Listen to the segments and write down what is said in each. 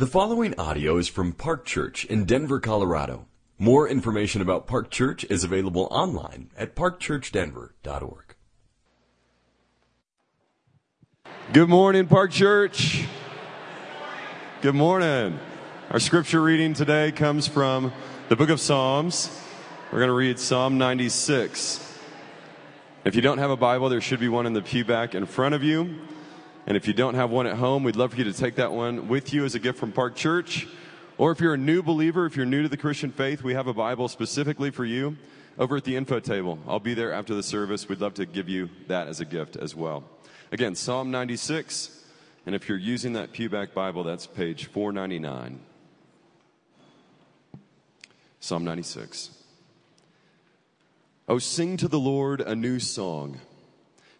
The following audio is from Park Church in Denver, Colorado. More information about Park Church is available online at parkchurchdenver.org. Good morning, Park Church. Good morning. Our scripture reading today comes from the book of Psalms. We're going to read Psalm 96. If you don't have a Bible, there should be one in the pew back in front of you. And if you don't have one at home, we'd love for you to take that one with you as a gift from Park Church. Or if you're a new believer, if you're new to the Christian faith, we have a Bible specifically for you over at the info table. I'll be there after the service. We'd love to give you that as a gift as well. Again, Psalm 96. And if you're using that pewback Bible, that's page 499. Psalm 96. Oh, sing to the Lord a new song.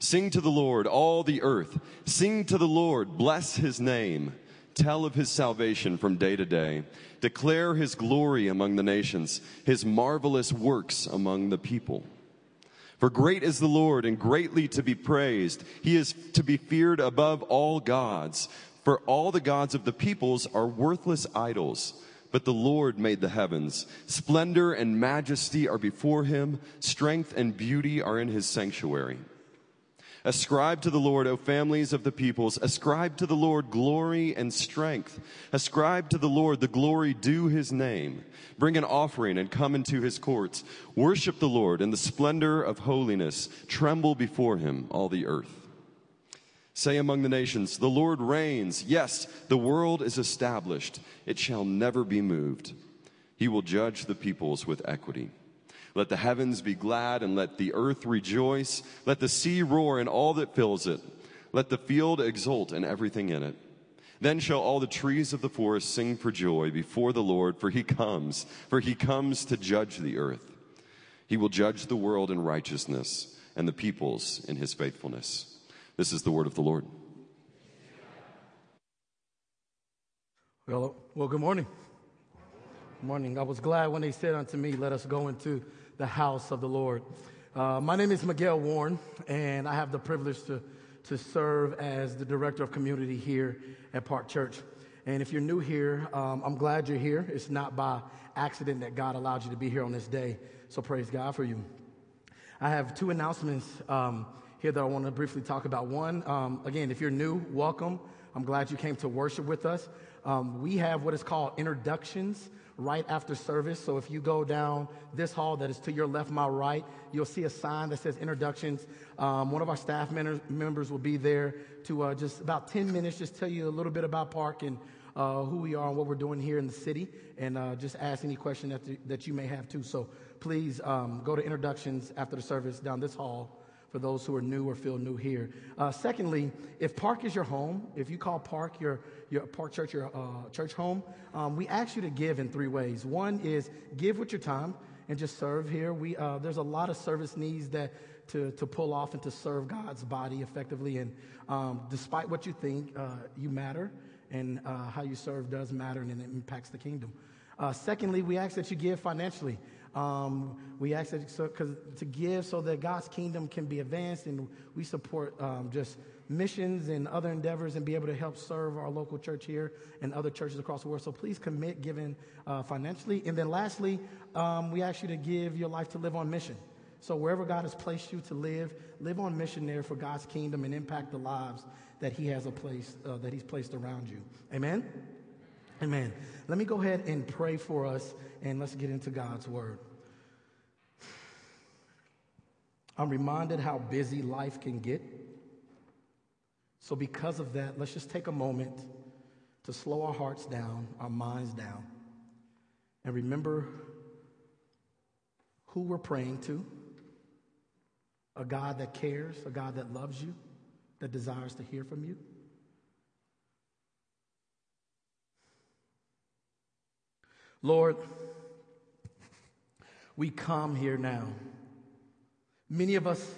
Sing to the Lord, all the earth. Sing to the Lord, bless his name. Tell of his salvation from day to day. Declare his glory among the nations, his marvelous works among the people. For great is the Lord and greatly to be praised. He is to be feared above all gods. For all the gods of the peoples are worthless idols. But the Lord made the heavens. Splendor and majesty are before him. Strength and beauty are in his sanctuary. Ascribe to the Lord, O families of the peoples. Ascribe to the Lord glory and strength. Ascribe to the Lord the glory due his name. Bring an offering and come into his courts. Worship the Lord in the splendor of holiness. Tremble before him, all the earth. Say among the nations, The Lord reigns. Yes, the world is established. It shall never be moved. He will judge the peoples with equity. Let the heavens be glad and let the earth rejoice. Let the sea roar and all that fills it. Let the field exult and everything in it. Then shall all the trees of the forest sing for joy before the Lord, for he comes, for he comes to judge the earth. He will judge the world in righteousness and the peoples in his faithfulness. This is the word of the Lord. Well, well, good morning. Good morning. I was glad when they said unto me, Let us go into the house of the Lord. Uh, my name is Miguel Warren, and I have the privilege to, to serve as the director of community here at Park Church. And if you're new here, um, I'm glad you're here. It's not by accident that God allowed you to be here on this day. So praise God for you. I have two announcements um, here that I want to briefly talk about. One, um, again, if you're new, welcome. I'm glad you came to worship with us. Um, we have what is called introductions right after service. So if you go down this hall that is to your left, my right, you'll see a sign that says introductions. Um, one of our staff members will be there to uh, just about 10 minutes, just tell you a little bit about Park and uh, who we are and what we're doing here in the city, and uh, just ask any question that, that you may have too. So please um, go to introductions after the service down this hall for those who are new or feel new here. Uh, secondly, if Park is your home, if you call Park your, your Park Church your uh, church home, um, we ask you to give in three ways. One is give with your time and just serve here. We, uh, there's a lot of service needs that to, to pull off and to serve God's body effectively. And um, despite what you think, uh, you matter, and uh, how you serve does matter, and it impacts the kingdom. Uh, secondly, we ask that you give financially. Um, we ask that so, to give so that God's kingdom can be advanced, and we support um, just missions and other endeavors and be able to help serve our local church here and other churches across the world. So please commit giving uh, financially. And then lastly, um, we ask you to give your life to live on mission. So wherever God has placed you to live, live on mission there for God's kingdom and impact the lives that He has a place uh, that He's placed around you. Amen. Amen. Let me go ahead and pray for us and let's get into God's word. I'm reminded how busy life can get. So, because of that, let's just take a moment to slow our hearts down, our minds down, and remember who we're praying to a God that cares, a God that loves you, that desires to hear from you. Lord, we come here now. Many of us,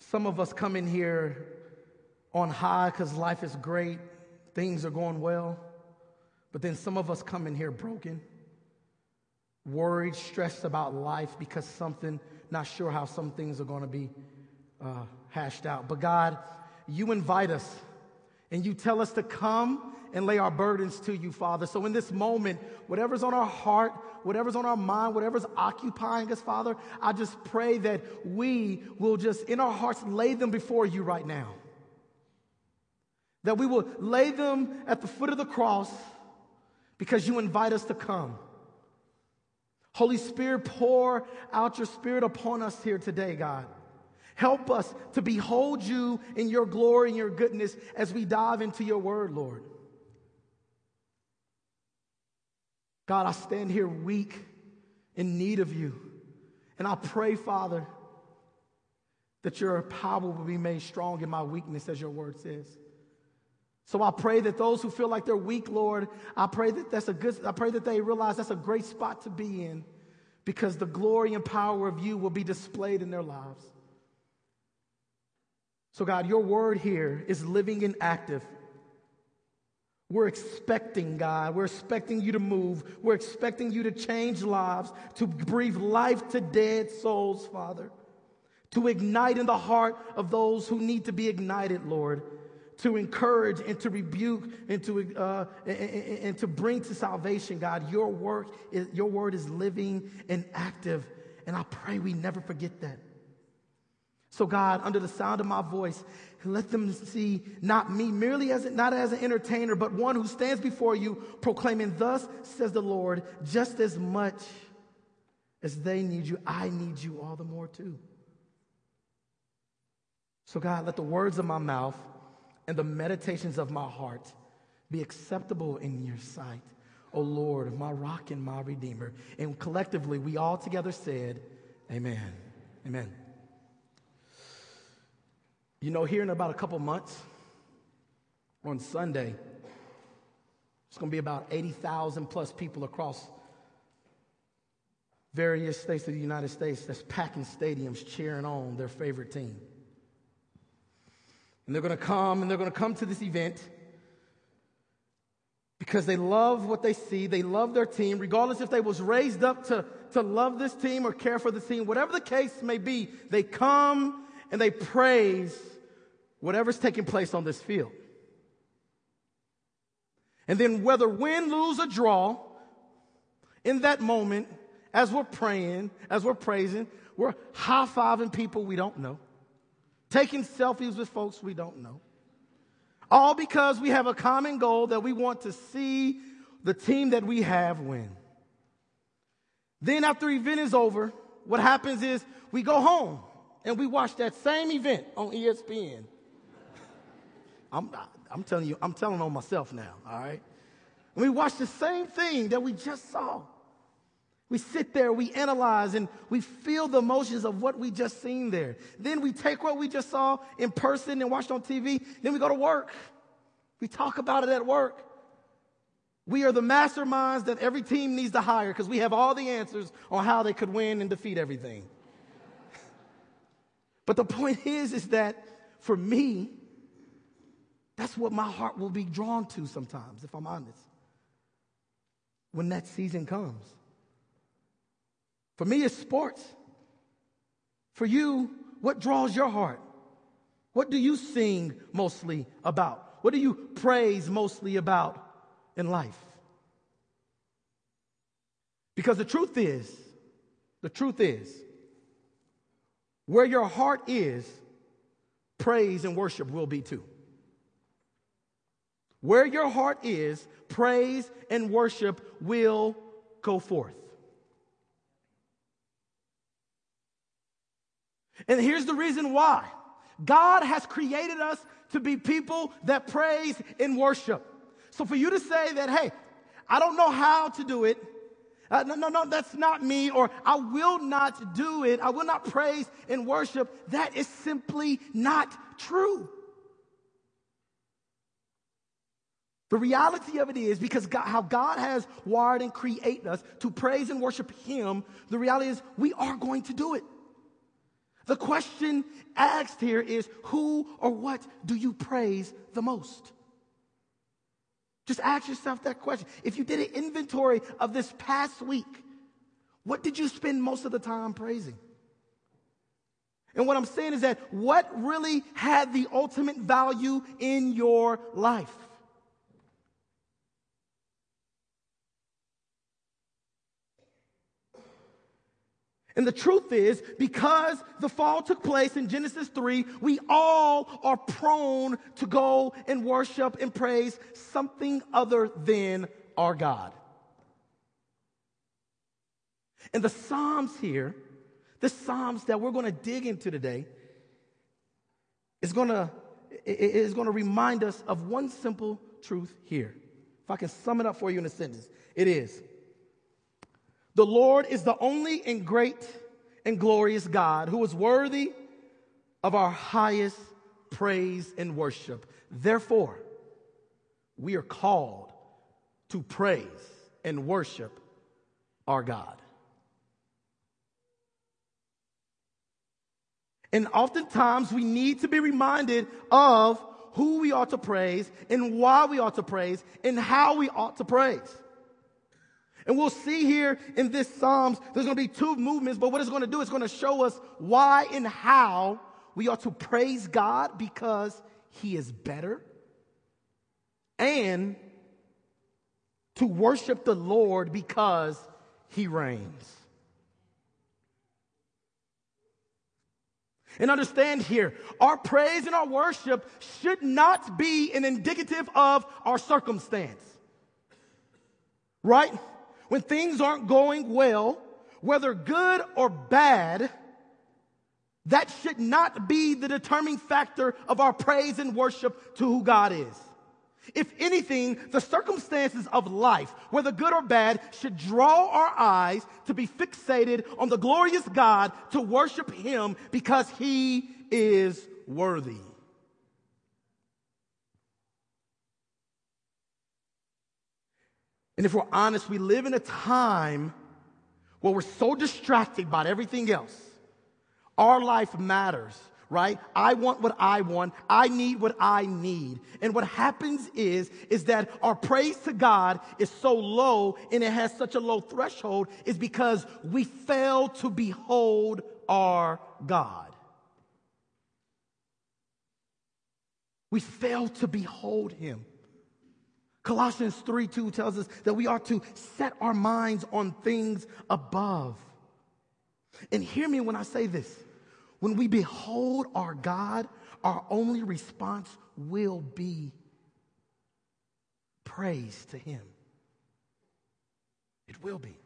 some of us come in here on high because life is great, things are going well. But then some of us come in here broken, worried, stressed about life because something, not sure how some things are going to be uh, hashed out. But God, you invite us and you tell us to come and lay our burdens to you, Father. So in this moment, whatever's on our heart, whatever's on our mind, whatever's occupying us, Father, I just pray that we will just in our hearts lay them before you right now. That we will lay them at the foot of the cross because you invite us to come. Holy Spirit, pour out your spirit upon us here today, God. Help us to behold you in your glory and your goodness as we dive into your word, Lord. God, I stand here weak, in need of you. And I pray, Father, that your power will be made strong in my weakness, as your word says. So I pray that those who feel like they're weak, Lord, I pray that that's a good, I pray that they realize that's a great spot to be in because the glory and power of you will be displayed in their lives. So, God, your word here is living and active. We're expecting, God, we're expecting you to move. We're expecting you to change lives, to breathe life to dead souls, Father, to ignite in the heart of those who need to be ignited, Lord to encourage and to rebuke and to, uh, and, and, to bring to salvation, God. Your work, is, your word is living and active. And I pray we never forget that. So, God, under the sound of my voice, let them see not me merely as not as an entertainer, but one who stands before you proclaiming, Thus says the Lord, just as much as they need you, I need you all the more too. So, God, let the words of my mouth and the meditations of my heart be acceptable in your sight. O Lord, my rock and my redeemer. And collectively, we all together said, Amen. Amen. You know, here in about a couple months, on Sunday, it's going to be about 80,000 plus people across various states of the United States that's packing stadiums cheering on their favorite team. And they're going to come and they're going to come to this event because they love what they see. They love their team, regardless if they was raised up to, to love this team or care for the team, whatever the case may be, they come and they praise whatever's taking place on this field. And then whether win, lose, or draw, in that moment, as we're praying, as we're praising, we're high-fiving people we don't know taking selfies with folks we don't know. All because we have a common goal that we want to see the team that we have win. Then, after the event is over, what happens is we go home and we watch that same event on ESPN. I'm, I'm telling you, I'm telling on myself now, all right? And we watch the same thing that we just saw. We sit there, we analyze, and we feel the emotions of what we just seen there. Then we take what we just saw in person and watched on TV. Then we go to work. We talk about it at work. We are the masterminds that every team needs to hire because we have all the answers on how they could win and defeat everything. but the point is, is that for me, that's what my heart will be drawn to sometimes, if I'm honest, when that season comes. For me, it's sports. For you, what draws your heart? What do you sing mostly about? What do you praise mostly about in life? Because the truth is, the truth is, where your heart is, praise and worship will be too. Where your heart is, praise and worship will go forth. And here's the reason why God has created us to be people that praise and worship. So for you to say that, hey, I don't know how to do it. Uh, no, no, no, that's not me, or I will not do it. I will not praise and worship. That is simply not true. The reality of it is because God, how God has wired and created us to praise and worship Him, the reality is we are going to do it. The question asked here is who or what do you praise the most? Just ask yourself that question. If you did an inventory of this past week, what did you spend most of the time praising? And what I'm saying is that what really had the ultimate value in your life? And the truth is, because the fall took place in Genesis 3, we all are prone to go and worship and praise something other than our God. And the Psalms here, the Psalms that we're going to dig into today, is going to is going to remind us of one simple truth here. If I can sum it up for you in a sentence, it is the Lord is the only and great and glorious God who is worthy of our highest praise and worship. Therefore, we are called to praise and worship our God. And oftentimes we need to be reminded of who we ought to praise and why we ought to praise and how we ought to praise. And we'll see here in this Psalms, there's going to be two movements, but what it's going to do is going to show us why and how we ought to praise God because he is better and to worship the Lord because he reigns. And understand here, our praise and our worship should not be an indicative of our circumstance. Right? When things aren't going well, whether good or bad, that should not be the determining factor of our praise and worship to who God is. If anything, the circumstances of life, whether good or bad, should draw our eyes to be fixated on the glorious God to worship Him because He is worthy. And if we're honest, we live in a time where we're so distracted by everything else. Our life matters right? I want what I want. I need what I need. And what happens is, is that our praise to God is so low and it has such a low threshold is because we fail to behold our God. We fail to behold him. Colossians 3 2 tells us that we are to set our minds on things above. And hear me when I say this. When we behold our God, our only response will be praise to Him. It will be.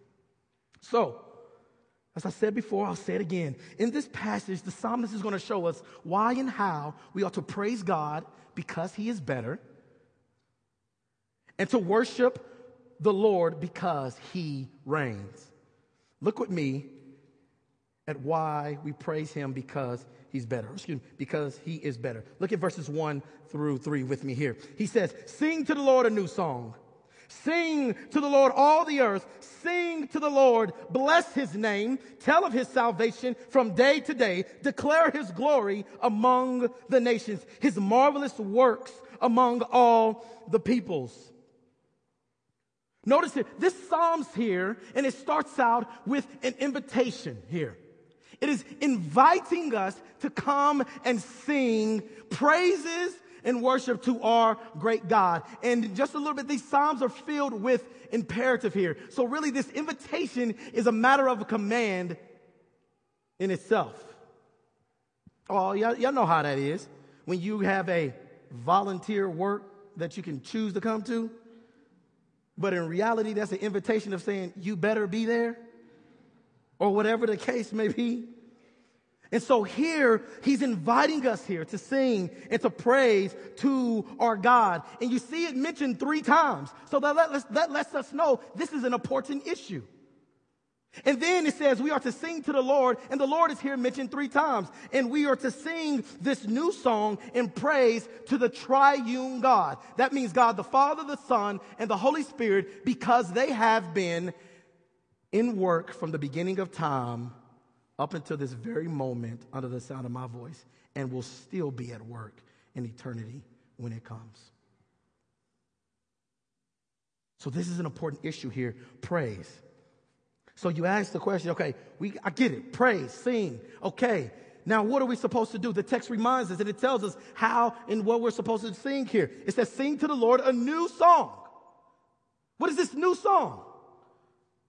So, as I said before, I'll say it again. In this passage, the psalmist is going to show us why and how we ought to praise God because He is better, and to worship the Lord because He reigns. Look with me at why we praise him because he's better. Excuse me, because he is better. Look at verses 1 through 3 with me here. He says, Sing to the Lord a new song. Sing to the Lord all the earth. Sing to the Lord. Bless his name. Tell of his salvation from day to day. Declare his glory among the nations, his marvelous works among all the peoples. Notice it. This Psalms here, and it starts out with an invitation here. It is inviting us to come and sing praises and worship to our great God. And just a little bit, these Psalms are filled with imperative here. So really this invitation is a matter of a command in itself. Oh, y'all, y'all know how that is. When you have a volunteer work that you can choose to come to, but in reality, that's an invitation of saying, you better be there or whatever the case may be. And so here, he's inviting us here to sing and to praise to our God. And you see it mentioned three times. So that, let, that lets us know this is an important issue. And then it says we are to sing to the Lord, and the Lord is here mentioned three times. And we are to sing this new song in praise to the triune God. That means God the Father, the Son, and the Holy Spirit, because they have been in work from the beginning of time up until this very moment under the sound of my voice and will still be at work in eternity when it comes. So this is an important issue here, praise. So you ask the question, okay, we I get it. Praise, sing. Okay. Now what are we supposed to do? The text reminds us and it tells us how and what we're supposed to sing here. It says sing to the Lord a new song. What is this new song?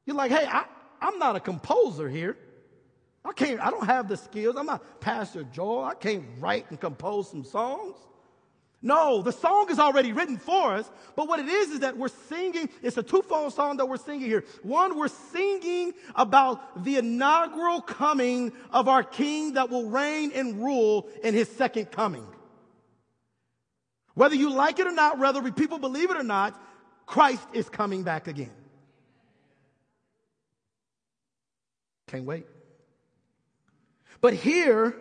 You're like, hey, I, I'm not a composer here. I can't, I don't have the skills. I'm not Pastor Joel. I can't write and compose some songs. No, the song is already written for us, but what it is is that we're singing, it's a twofold song that we're singing here. One, we're singing about the inaugural coming of our King that will reign and rule in his second coming. Whether you like it or not, whether people believe it or not, Christ is coming back again. Can't wait. But here,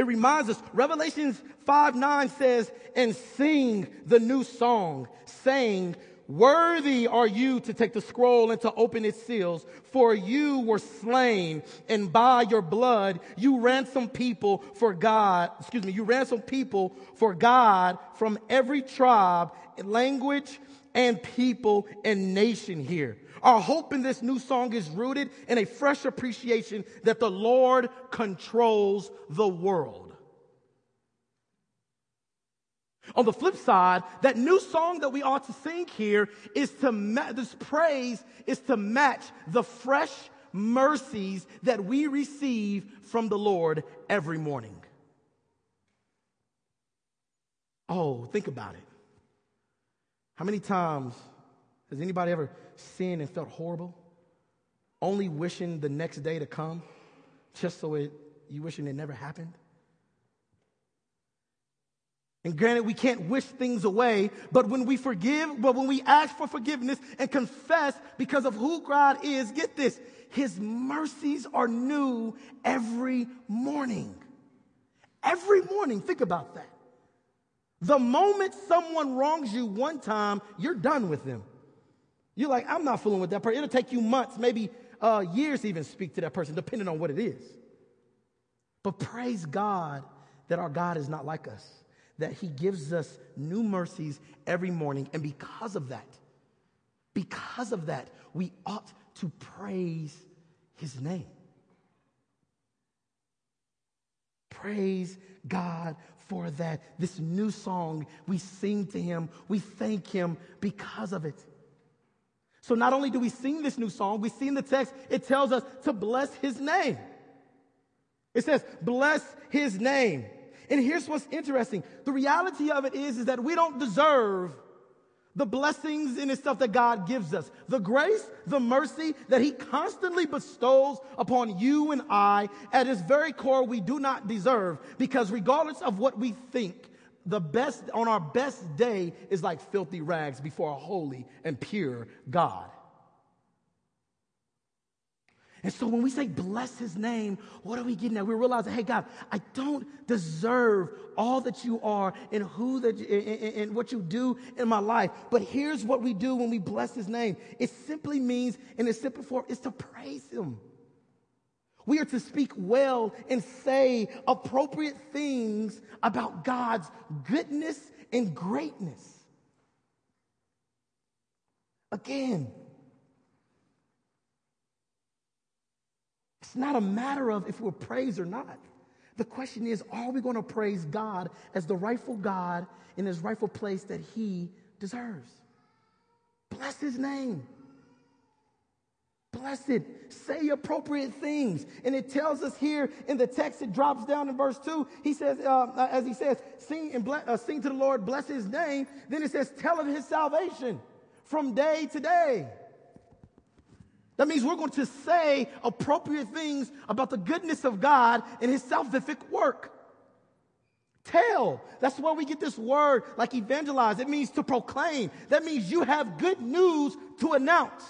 it reminds us, Revelations 5 9 says, and sing the new song, saying, Worthy are you to take the scroll and to open its seals, for you were slain, and by your blood you ransomed people for God, excuse me, you ransomed people for God from every tribe, language, and people and nation here. Our hope in this new song is rooted in a fresh appreciation that the Lord controls the world. On the flip side, that new song that we ought to sing here is to ma- this praise is to match the fresh mercies that we receive from the Lord every morning. Oh, think about it. How many times has anybody ever sinned and felt horrible? Only wishing the next day to come, just so it, you wishing it never happened? And granted, we can't wish things away, but when we forgive, but when we ask for forgiveness and confess because of who God is, get this, His mercies are new every morning. Every morning, think about that. The moment someone wrongs you one time, you're done with them. You're like, I'm not fooling with that person. It'll take you months, maybe uh, years to even speak to that person, depending on what it is. But praise God that our God is not like us, that He gives us new mercies every morning. And because of that, because of that, we ought to praise His name. Praise God for that. This new song, we sing to Him, we thank Him because of it. So not only do we sing this new song, we see in the text, it tells us to bless His name. It says, bless His name. And here's what's interesting. The reality of it is, is that we don't deserve the blessings and the stuff that God gives us, the grace, the mercy that He constantly bestows upon you and I, at its very core, we do not deserve because regardless of what we think, the best, on our best day is like filthy rags before a holy and pure God. And so when we say bless his name, what are we getting at? We're realizing, hey, God, I don't deserve all that you are and who that and, what you do in my life. But here's what we do when we bless his name. It simply means, in its simple form, is to praise him. We are to speak well and say appropriate things about God's goodness and greatness. Again, It's not a matter of if we're praised or not. The question is, are we going to praise God as the rightful God in his rightful place that he deserves? Bless his name. Blessed, say appropriate things. And it tells us here in the text, it drops down in verse 2. He says, uh, as he says, sing, and uh, sing to the Lord, bless his name. Then it says, tell of his salvation from day to day. That means we're going to say appropriate things about the goodness of God and his salvific work. Tell. That's where we get this word like evangelize. It means to proclaim. That means you have good news to announce.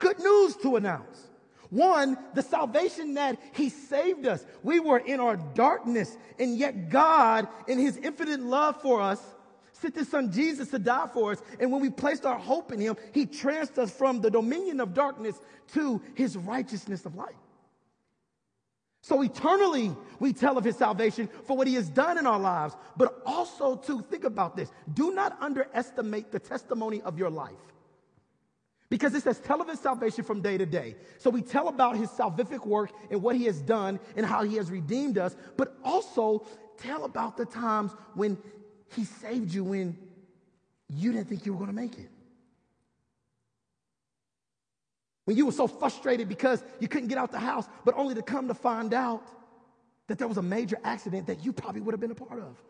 Good news to announce. One, the salvation that he saved us. We were in our darkness, and yet God, in his infinite love for us, sent his son Jesus to die for us. And when we placed our hope in him, he transferred us from the dominion of darkness to his righteousness of light. So eternally, we tell of his salvation for what he has done in our lives, but also to think about this. Do not underestimate the testimony of your life. Because it says, tell of his salvation from day to day. So we tell about his salvific work and what he has done and how he has redeemed us, but also tell about the times when he saved you when you didn't think you were going to make it. When you were so frustrated because you couldn't get out the house, but only to come to find out that there was a major accident that you probably would have been a part of.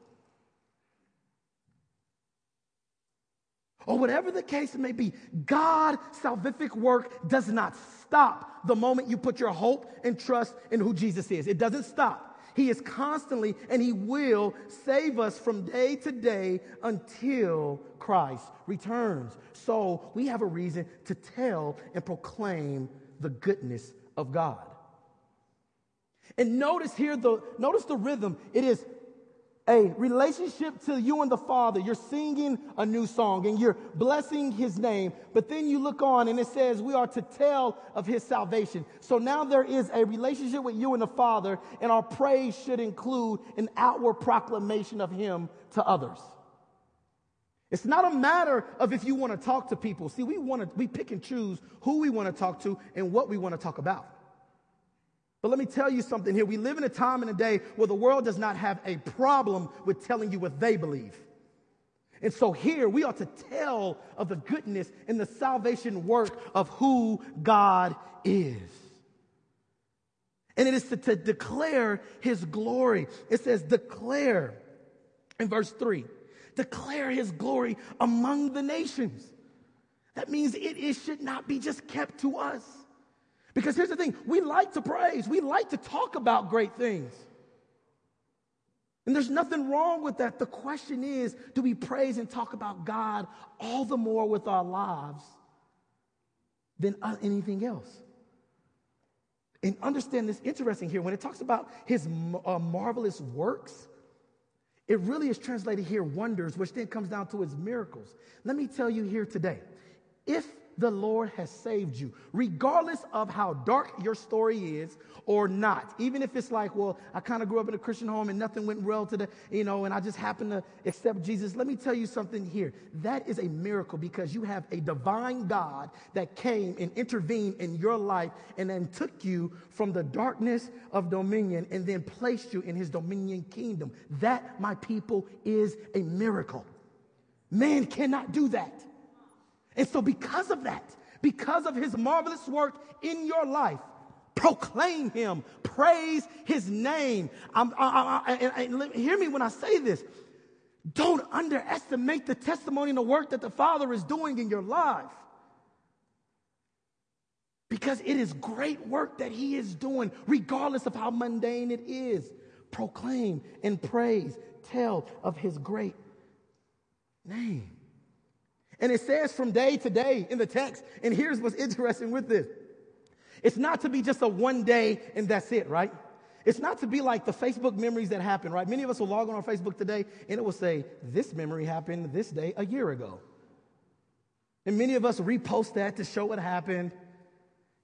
Or whatever the case may be, God's salvific work does not stop the moment you put your hope and trust in who Jesus is. It doesn't stop. He is constantly and He will save us from day to day until Christ returns. So we have a reason to tell and proclaim the goodness of God. And notice here the notice the rhythm. It is a relationship to you and the Father. You're singing a new song and you're blessing his name. But then you look on and it says we are to tell of his salvation. So now there is a relationship with you and the Father, and our praise should include an outward proclamation of him to others. It's not a matter of if you want to talk to people. See, we want to we pick and choose who we want to talk to and what we want to talk about. But let me tell you something here. We live in a time and a day where the world does not have a problem with telling you what they believe. And so here we ought to tell of the goodness and the salvation work of who God is. And it is to, to declare his glory. It says, declare in verse 3 declare his glory among the nations. That means it, it should not be just kept to us. Because here's the thing we like to praise, we like to talk about great things. And there's nothing wrong with that. The question is do we praise and talk about God all the more with our lives than uh, anything else? And understand this interesting here. When it talks about his uh, marvelous works, it really is translated here wonders, which then comes down to his miracles. Let me tell you here today if the Lord has saved you, regardless of how dark your story is or not. Even if it's like, well, I kind of grew up in a Christian home and nothing went well today, you know, and I just happened to accept Jesus. Let me tell you something here. That is a miracle because you have a divine God that came and intervened in your life and then took you from the darkness of dominion and then placed you in his dominion kingdom. That, my people, is a miracle. Man cannot do that. And so, because of that, because of his marvelous work in your life, proclaim him, praise his name. I, I, I, hear me when I say this. Don't underestimate the testimony and the work that the Father is doing in your life. Because it is great work that He is doing, regardless of how mundane it is. Proclaim and praise, tell of His great name. And it says from day to day in the text. And here's what's interesting with this it's not to be just a one day and that's it, right? It's not to be like the Facebook memories that happen, right? Many of us will log on our Facebook today and it will say, This memory happened this day a year ago. And many of us repost that to show what happened.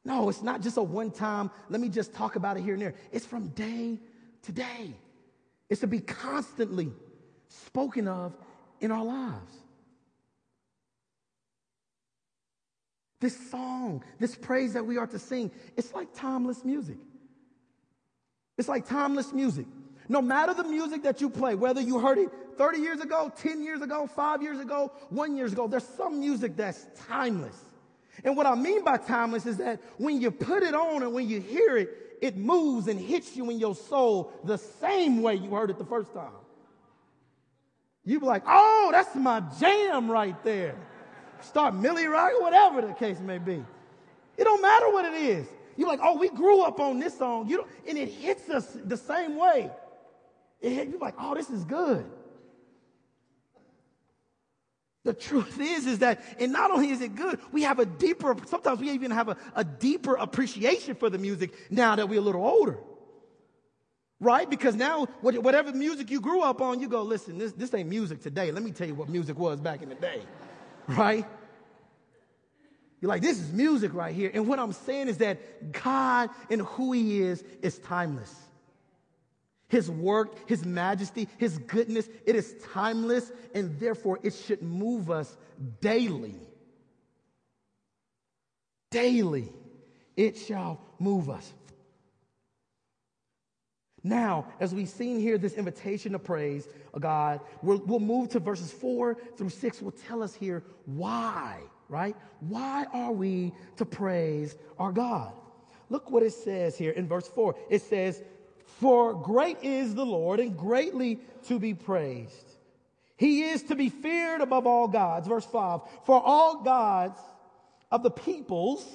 No, it's not just a one time, let me just talk about it here and there. It's from day to day. It's to be constantly spoken of in our lives. This song, this praise that we are to sing, it's like timeless music. It's like timeless music. No matter the music that you play, whether you heard it 30 years ago, 10 years ago, five years ago, one years ago, there's some music that's timeless. And what I mean by timeless is that when you put it on and when you hear it, it moves and hits you in your soul the same way you heard it the first time. You be like, oh, that's my jam right there start Millie Rock or whatever the case may be. It don't matter what it is. You're like, oh, we grew up on this song. You and it hits us the same way. It hit, you're like, oh, this is good. The truth is, is that, and not only is it good, we have a deeper, sometimes we even have a, a deeper appreciation for the music now that we're a little older. Right? Because now, whatever music you grew up on, you go, listen, this, this ain't music today. Let me tell you what music was back in the day right? You're like, this is music right here. And what I'm saying is that God and who He is is timeless. His work, His majesty, His goodness, it is timeless, and therefore it should move us daily. Daily, it shall move us. Now, as we've seen here, this invitation to praise uh, God, we'll, we'll move to verses four through six. Will tell us here why, right? Why are we to praise our God? Look what it says here in verse four. It says, For great is the Lord and greatly to be praised. He is to be feared above all gods. Verse five, for all gods of the peoples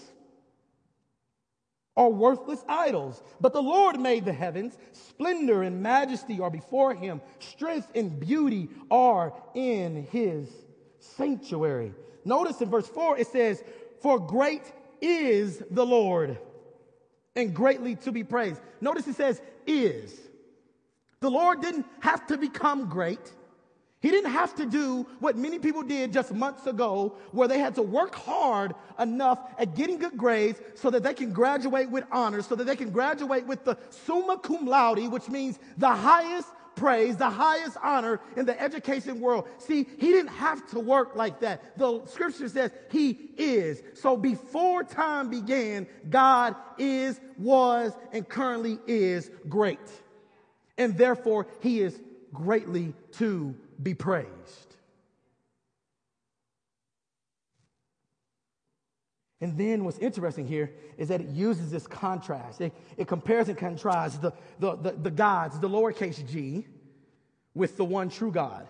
are worthless idols. But the Lord made the heavens. Splendor and majesty are before him. Strength and beauty are in his sanctuary. Notice in verse 4 it says, For great is the Lord and greatly to be praised. Notice it says, is. The Lord didn't have to become great. He didn't have to do what many people did just months ago, where they had to work hard enough at getting good grades so that they can graduate with honors, so that they can graduate with the summa cum laude, which means the highest praise, the highest honor in the education world. See, he didn't have to work like that. The scripture says he is. So before time began, God is, was, and currently is great. And therefore, he is greatly to be praised. And then what's interesting here is that it uses this contrast. It, it compares and contrasts the, the, the, the, gods, the lowercase g, with the one true God.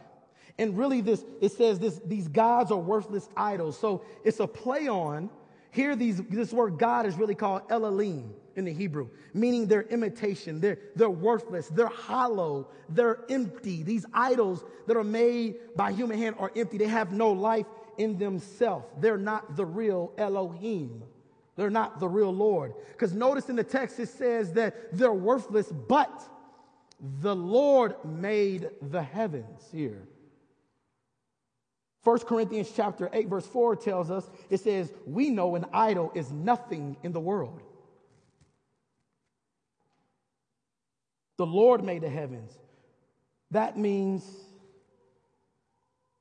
And really, this it says this, these gods are worthless idols. So it's a play on. Here, these, this word God is really called Elohim in the Hebrew, meaning they're imitation, they're, they're worthless, they're hollow, they're empty. These idols that are made by human hand are empty. They have no life in themselves. They're not the real Elohim. They're not the real Lord. Because notice in the text it says that they're worthless, but the Lord made the heavens here. 1 Corinthians chapter 8 verse 4 tells us it says we know an idol is nothing in the world The Lord made the heavens. That means,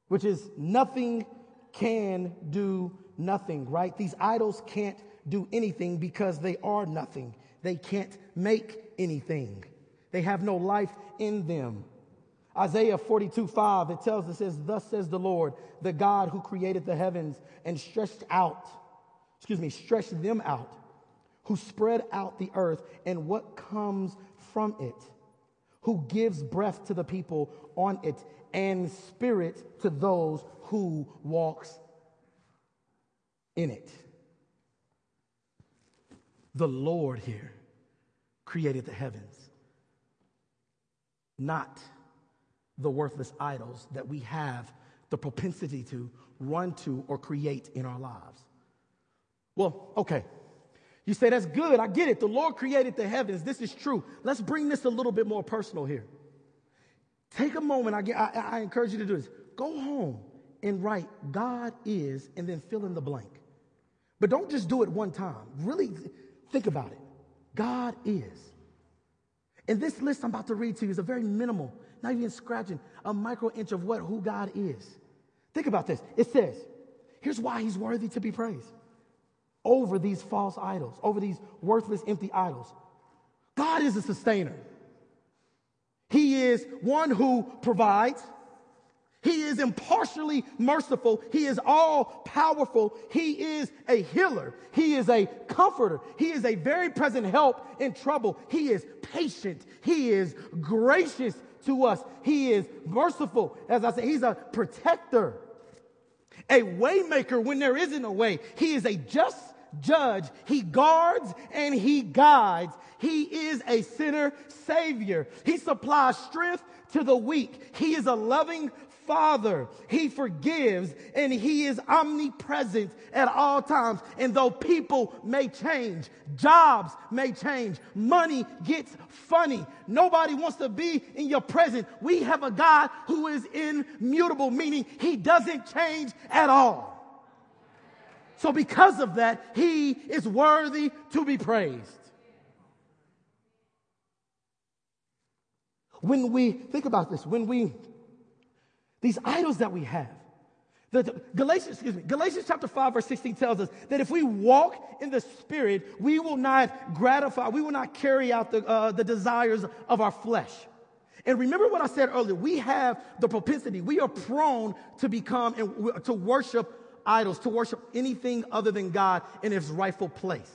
which is nothing can do nothing, right? These idols can't do anything because they are nothing. They can't make anything. They have no life in them. Isaiah 42, 5, it tells us, says, Thus says the Lord, the God who created the heavens and stretched out, excuse me, stretched them out, who spread out the earth and what comes from it, who gives breath to the people on it and spirit to those who walks in it. The Lord here created the heavens, not the worthless idols that we have the propensity to run to or create in our lives. Well, okay, you say, that's good. I get it. The Lord created the heavens. This is true. Let's bring this a little bit more personal here. Take a moment. I, I, I encourage you to do this. Go home and write, God is, and then fill in the blank. But don't just do it one time. Really think about it. God is. And this list I'm about to read to you is a very minimal, not even scratching, a micro inch of what who God is. Think about this. It says, here's why he's worthy to be praised over these false idols, over these worthless, empty idols. God is a sustainer. He is one who provides. He is impartially merciful. He is all powerful. He is a healer. He is a comforter. He is a very present help in trouble. He is patient. He is gracious to us. He is merciful. As I said, he's a protector a waymaker when there isn't a way. He is a just judge. He guards and he guides. He is a sinner savior. He supplies strength to the weak. He is a loving Father. He forgives and He is omnipresent at all times. And though people may change, jobs may change, money gets funny, nobody wants to be in your presence. We have a God who is immutable, meaning He doesn't change at all. So, because of that, He is worthy to be praised. When we think about this, when we these idols that we have, The, Galatians, excuse me, Galatians chapter 5, verse 16 tells us that if we walk in the Spirit, we will not gratify, we will not carry out the, uh, the desires of our flesh. And remember what I said earlier, we have the propensity, we are prone to become and to worship idols, to worship anything other than God in its rightful place.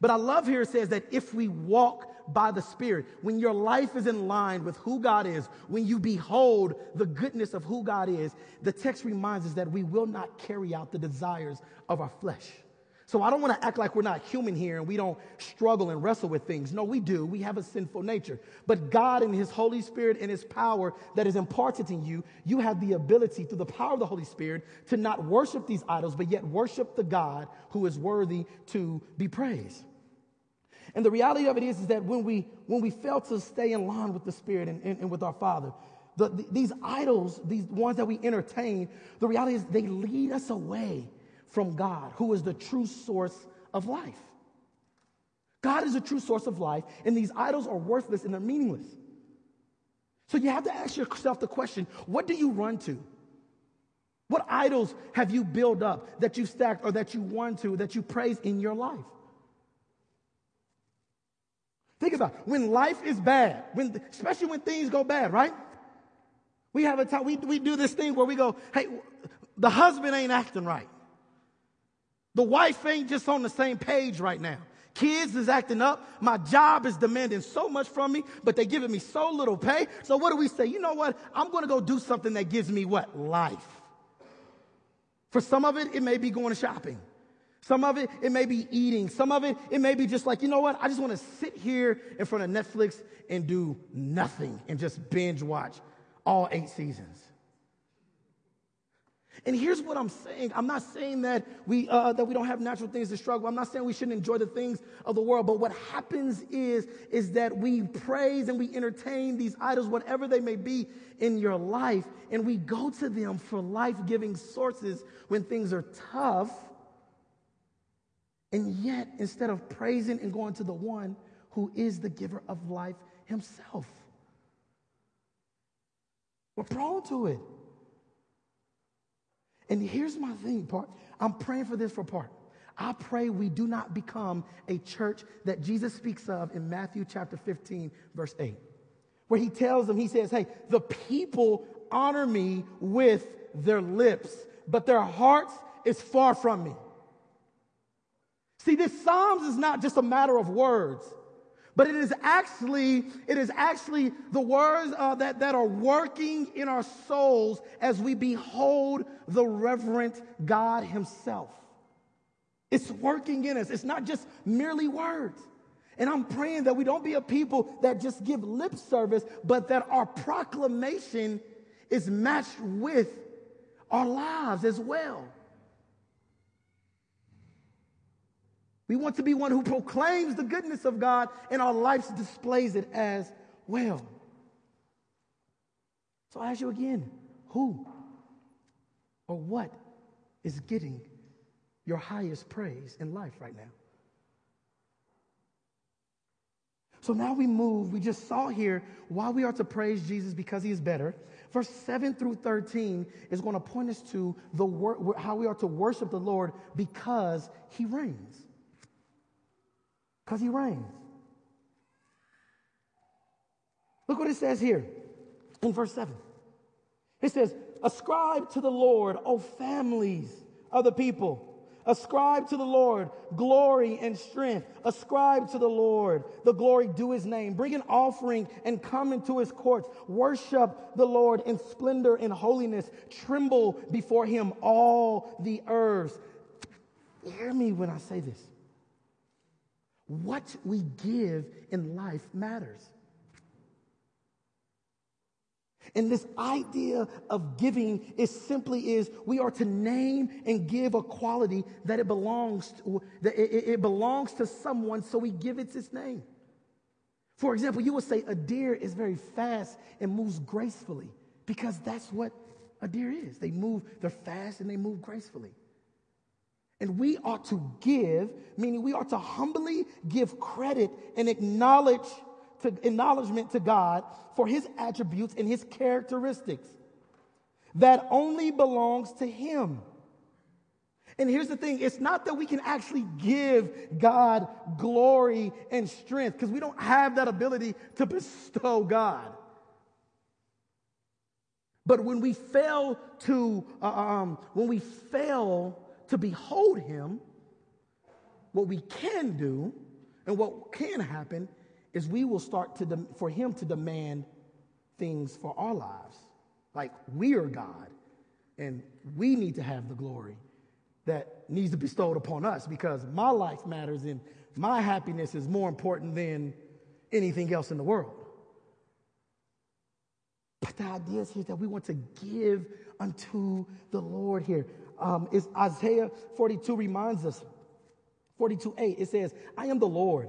But I love here it says that if we walk by the Spirit, when your life is in line with who God is, when you behold the goodness of who God is, the text reminds us that we will not carry out the desires of our flesh. So I don't want to act like we're not human here and we don't struggle and wrestle with things. No, we do. We have a sinful nature. But God and His Holy Spirit and His power that is imparted in you, you have the ability through the power of the Holy Spirit to not worship these idols, but yet worship the God who is worthy to be praised. And the reality of it is, is that when we, when we fail to stay in line with the Spirit and, and, and with our Father, the, the, these idols, these ones that we entertain, the reality is they lead us away from God, who is the true source of life. God is the true source of life, and these idols are worthless and they're meaningless. So you have to ask yourself the question what do you run to? What idols have you built up that you stacked or that you want to, that you praise in your life? Think about it. when life is bad, when, especially when things go bad, right? We have a time, we, we do this thing where we go, hey, the husband ain't acting right. The wife ain't just on the same page right now. Kids is acting up. My job is demanding so much from me, but they're giving me so little pay. So what do we say? You know what? I'm going to go do something that gives me what? Life. For some of it, it may be going shopping. Some of it, it may be eating. Some of it, it may be just like, you know what? I just want to sit here in front of Netflix and do nothing and just binge watch all eight seasons. And here's what I'm saying. I'm not saying that we, uh, that we don't have natural things to struggle. I'm not saying we shouldn't enjoy the things of the world. But what happens is, is that we praise and we entertain these idols, whatever they may be in your life, and we go to them for life-giving sources when things are tough. And yet, instead of praising and going to the one who is the giver of life himself, we're prone to it. And here's my thing, Park. I'm praying for this for Park. I pray we do not become a church that Jesus speaks of in Matthew chapter 15, verse 8, where he tells them, he says, Hey, the people honor me with their lips, but their hearts is far from me. See, this Psalms is not just a matter of words but it is actually it is actually the words uh, that, that are working in our souls as we behold the reverent god himself. It's working in us. It's not just merely words. And i'm praying that we don't be a people that just give lip service but that our proclamation is matched with our lives as well We want to be one who proclaims the goodness of God and our lives displays it as well. So I ask you again who or what is getting your highest praise in life right now? So now we move. We just saw here why we are to praise Jesus because he is better. Verse 7 through 13 is going to point us to the wor- how we are to worship the Lord because he reigns. Because he reigns. Look what it says here in verse 7. It says, Ascribe to the Lord, O families of the people. Ascribe to the Lord glory and strength. Ascribe to the Lord the glory due his name. Bring an offering and come into his courts. Worship the Lord in splendor and holiness. Tremble before him, all the earth. Hear me when I say this. What we give in life matters. And this idea of giving is simply is we are to name and give a quality that it belongs to, that it, it belongs to someone, so we give it its name. For example, you would say a deer is very fast and moves gracefully because that's what a deer is. They move, they're fast and they move gracefully. And we ought to give, meaning we ought to humbly give credit and acknowledge to acknowledgement to God for his attributes and his characteristics. that only belongs to Him. And here's the thing it's not that we can actually give God glory and strength because we don't have that ability to bestow God. But when we fail to, uh, um, when we fail to behold Him, what we can do and what can happen is we will start to, for Him to demand things for our lives. Like we are God and we need to have the glory that needs to be bestowed upon us because my life matters and my happiness is more important than anything else in the world. But the idea is here that we want to give unto the Lord here. Um, is Isaiah 42 reminds us, 42 8, it says, I am the Lord.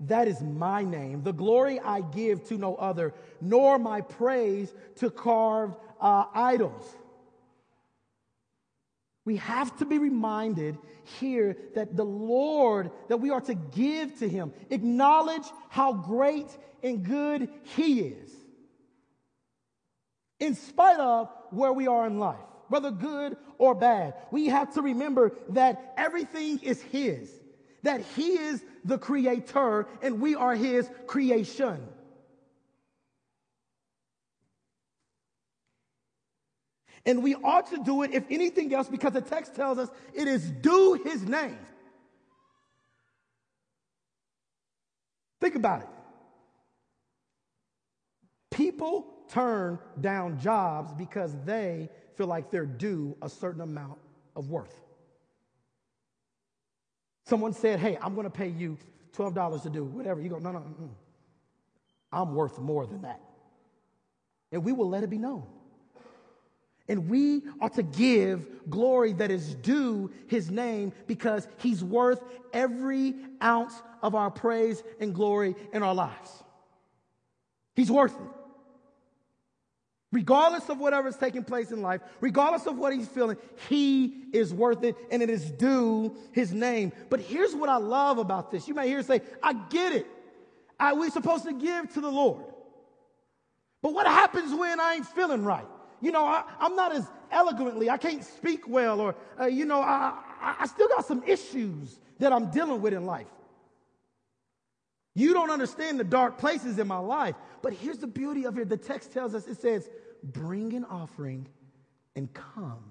That is my name. The glory I give to no other, nor my praise to carved uh, idols. We have to be reminded here that the Lord, that we are to give to Him, acknowledge how great and good He is, in spite of where we are in life, whether good or bad. We have to remember that everything is His, that He is the Creator and we are His creation. And we ought to do it, if anything else, because the text tells us it is due his name. Think about it. People turn down jobs because they feel like they're due a certain amount of worth. Someone said, Hey, I'm going to pay you $12 to do whatever. You go, No, no, no. I'm worth more than that. And we will let it be known. And we are to give glory that is due his name because he's worth every ounce of our praise and glory in our lives. He's worth it. Regardless of whatever is taking place in life, regardless of what he's feeling, he is worth it and it is due his name. But here's what I love about this. You may hear say, I get it. I, we're supposed to give to the Lord. But what happens when I ain't feeling right? you know, I, am not as eloquently, I can't speak well, or, uh, you know, I, I still got some issues that I'm dealing with in life. You don't understand the dark places in my life. But here's the beauty of it. The text tells us it says, bring an offering and come.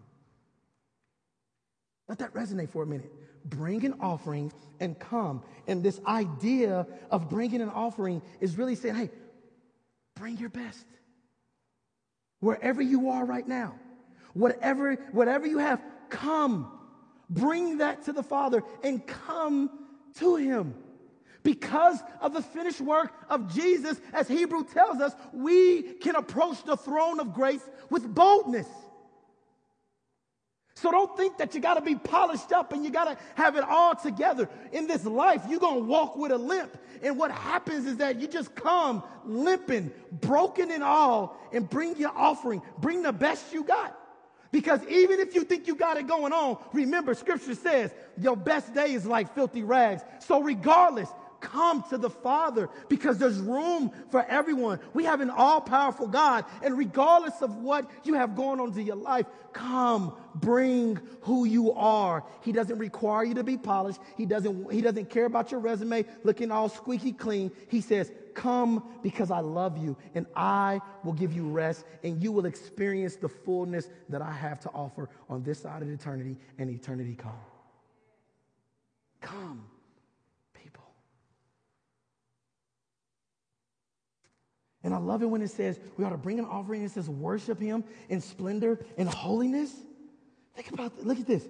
Let that resonate for a minute. Bring an offering and come. And this idea of bringing an offering is really saying, hey, bring your best wherever you are right now. Whatever, whatever you have, come. Bring that to the Father and come to Him. Because of the finished work of Jesus, as Hebrew tells us, we can approach the throne of grace with boldness. So don't think that you got to be polished up and you got to have it all together. In this life, you're going to walk with a limp. And what happens is that you just come limping, broken in all, and bring your offering. Bring the best you got. Because even if you think you got it going on, remember scripture says your best day is like filthy rags. So regardless, come to the Father because there's room for everyone. We have an all powerful God. And regardless of what you have going on in your life, come bring who you are. He doesn't require you to be polished. He doesn't, he doesn't care about your resume looking all squeaky clean. He says, come because I love you and I will give you rest and you will experience the fullness that I have to offer on this side of eternity and eternity come. Come. And I love it when it says we ought to bring an offering. It says worship him in splendor and holiness. Think about. Look at this.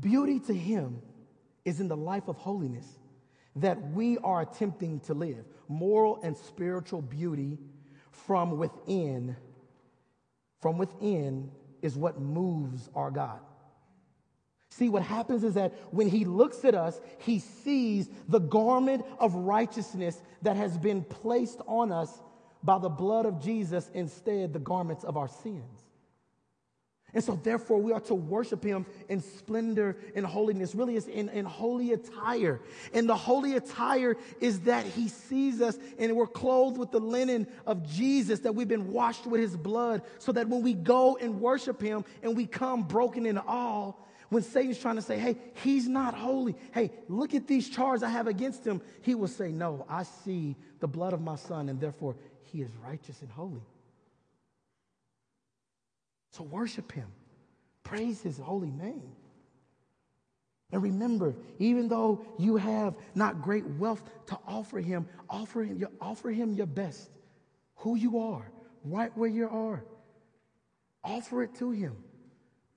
Beauty to him is in the life of holiness that we are attempting to live. Moral and spiritual beauty from within, from within is what moves our God. See, what happens is that when he looks at us, he sees the garment of righteousness that has been placed on us by the blood of Jesus instead the garments of our sins. And so, therefore, we are to worship him in splendor and holiness. Really, it's in, in holy attire. And the holy attire is that he sees us and we're clothed with the linen of Jesus, that we've been washed with his blood, so that when we go and worship him and we come broken in all, when Satan's trying to say, hey, he's not holy. Hey, look at these charges I have against him. He will say, no, I see the blood of my son, and therefore he is righteous and holy. So worship him, praise his holy name. And remember, even though you have not great wealth to offer him, offer him, your, offer him your best, who you are, right where you are. Offer it to him.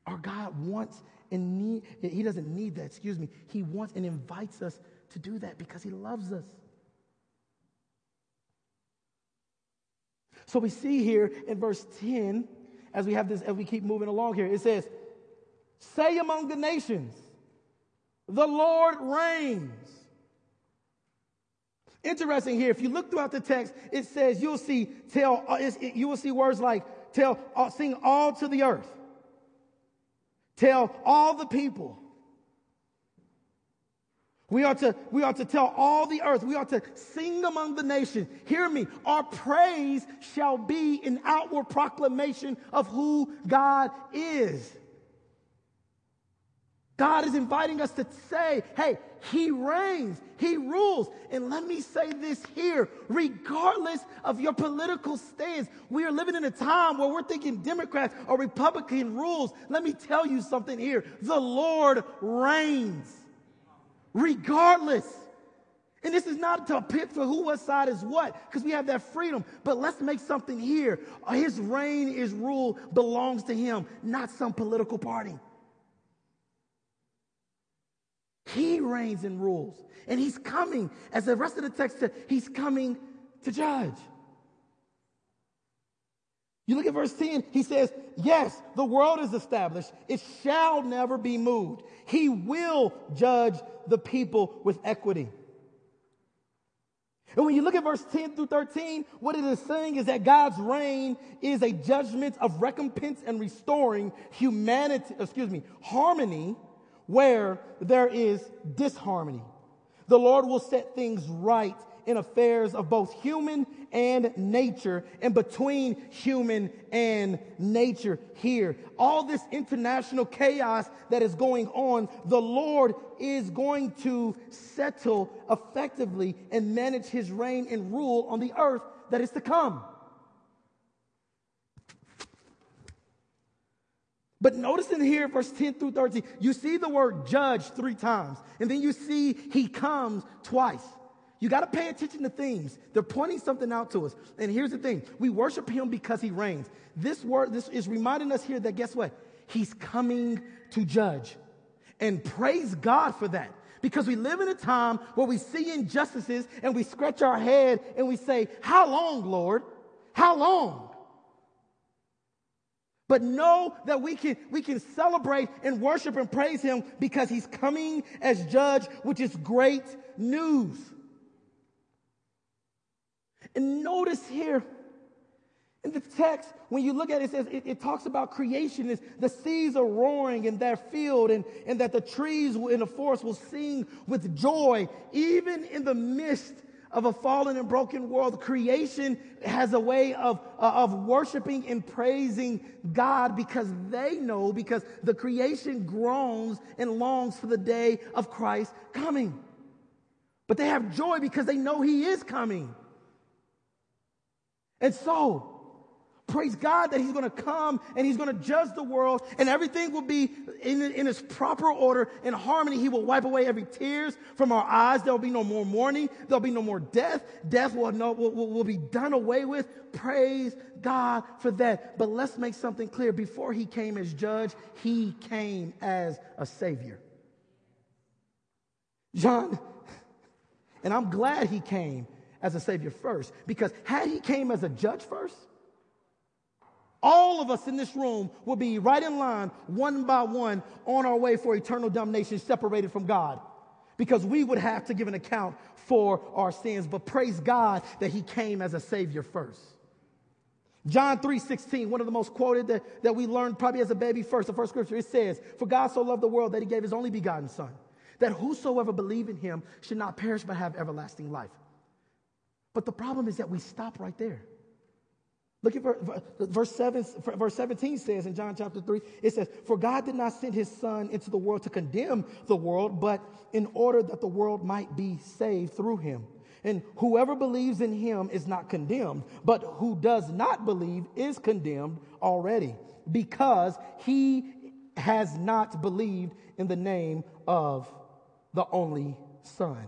Our God wants and need, he doesn't need that, excuse me. He wants and invites us to do that because he loves us. So we see here in verse 10 as we have this, as we keep moving along here, it says, Say among the nations, the Lord reigns. Interesting here, if you look throughout the text, it says you'll see tell uh, you will see words like tell uh, sing all to the earth, tell all the people, we are to, we are to tell all the earth. We are to sing among the nations. Hear me. Our praise shall be an outward proclamation of who God is. God is inviting us to say, hey, He reigns, He rules. And let me say this here regardless of your political stance, we are living in a time where we're thinking Democrats or Republican rules. Let me tell you something here the Lord reigns regardless. And this is not to pick for who what side is what, because we have that freedom. But let's make something here. His reign, his rule belongs to him, not some political party. He reigns and rules. And he's coming, as the rest of the text said, he's coming to judge. You look at verse 10, he says, Yes, the world is established. It shall never be moved. He will judge the people with equity. And when you look at verse 10 through 13, what it is saying is that God's reign is a judgment of recompense and restoring humanity, excuse me, harmony where there is disharmony. The Lord will set things right in affairs of both human and nature and between human and nature here. All this international chaos that is going on, the Lord is going to settle effectively and manage his reign and rule on the earth that is to come. But notice in here, verse 10 through 13, you see the word judge three times, and then you see he comes twice. You got to pay attention to things. They're pointing something out to us. And here's the thing we worship him because he reigns. This word this is reminding us here that guess what? He's coming to judge. And praise God for that. Because we live in a time where we see injustices and we scratch our head and we say, How long, Lord? How long? But know that we can, we can celebrate and worship and praise him because he's coming as judge, which is great news. And notice here in the text, when you look at it, it says it, it talks about creation. Is the seas are roaring in their field, and, and that the trees in the forest will sing with joy, even in the midst of a fallen and broken world. Creation has a way of, uh, of worshiping and praising God because they know, because the creation groans and longs for the day of Christ coming. But they have joy because they know He is coming. And so, praise God that He's going to come and He's going to judge the world and everything will be in, in its proper order in harmony. He will wipe away every tears from our eyes. There will be no more mourning. There'll be no more death. Death will, no, will, will be done away with. Praise God for that. But let's make something clear. Before He came as judge, He came as a Savior. John, and I'm glad He came as a savior first. Because had he came as a judge first, all of us in this room will be right in line, one by one, on our way for eternal damnation, separated from God. Because we would have to give an account for our sins. But praise God that he came as a savior first. John 3 16, one of the most quoted that, that we learned probably as a baby first, the first scripture, it says, For God so loved the world that he gave his only begotten Son, that whosoever believe in him should not perish but have everlasting life. But the problem is that we stop right there. Look at verse, 7, verse 17 says in John chapter 3, it says, For God did not send his Son into the world to condemn the world, but in order that the world might be saved through him. And whoever believes in him is not condemned, but who does not believe is condemned already, because he has not believed in the name of the only Son.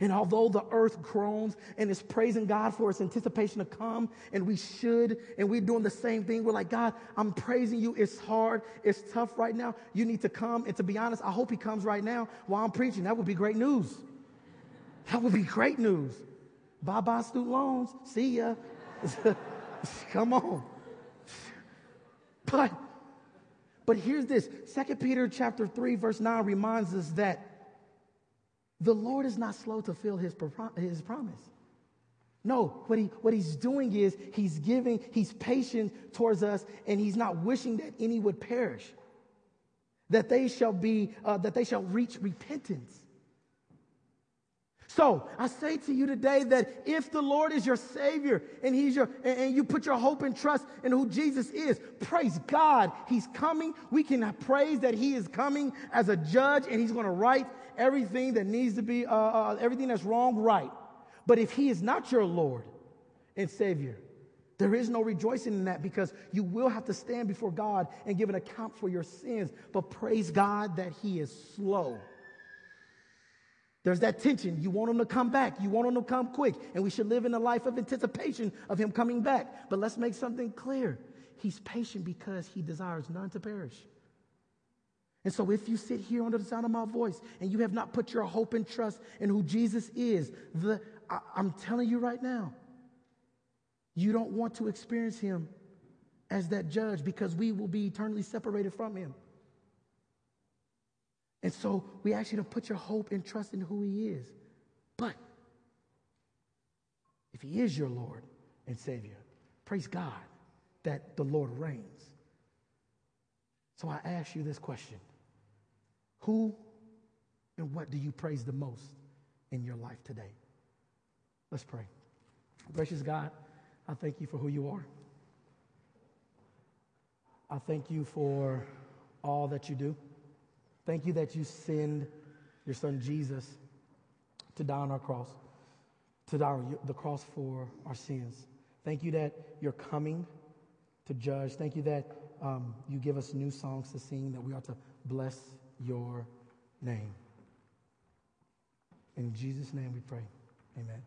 And although the earth groans and is praising God for its anticipation to come, and we should, and we're doing the same thing, we're like, God, I'm praising you. It's hard, it's tough right now. You need to come. And to be honest, I hope He comes right now while I'm preaching. That would be great news. That would be great news. Bye bye, student loans. See ya. come on. But, but here's this. Second Peter chapter 3, verse 9 reminds us that the Lord is not slow to fill his, his promise. No, what, he, what he's doing is he's giving, he's patient towards us, and he's not wishing that any would perish, that they shall be, uh, that they shall reach repentance. So I say to you today that if the Lord is your Savior and He's your and, and you put your hope and trust in who Jesus is, praise God, He's coming. We can praise that He is coming as a judge and He's going to right everything that needs to be, uh, uh, everything that's wrong, right. But if He is not your Lord and Savior, there is no rejoicing in that because you will have to stand before God and give an account for your sins. But praise God that He is slow there's that tension. You want him to come back. You want him to come quick. And we should live in a life of anticipation of him coming back. But let's make something clear. He's patient because he desires none to perish. And so if you sit here under the sound of my voice and you have not put your hope and trust in who Jesus is, the, I, I'm telling you right now, you don't want to experience him as that judge because we will be eternally separated from him. And so we ask you to put your hope and trust in who He is. But if He is your Lord and Savior, praise God that the Lord reigns. So I ask you this question Who and what do you praise the most in your life today? Let's pray. Gracious God, I thank you for who you are. I thank you for all that you do. Thank you that you send your son Jesus to die on our cross, to die on the cross for our sins. Thank you that you're coming to judge. Thank you that um, you give us new songs to sing, that we are to bless your name. In Jesus' name we pray. Amen.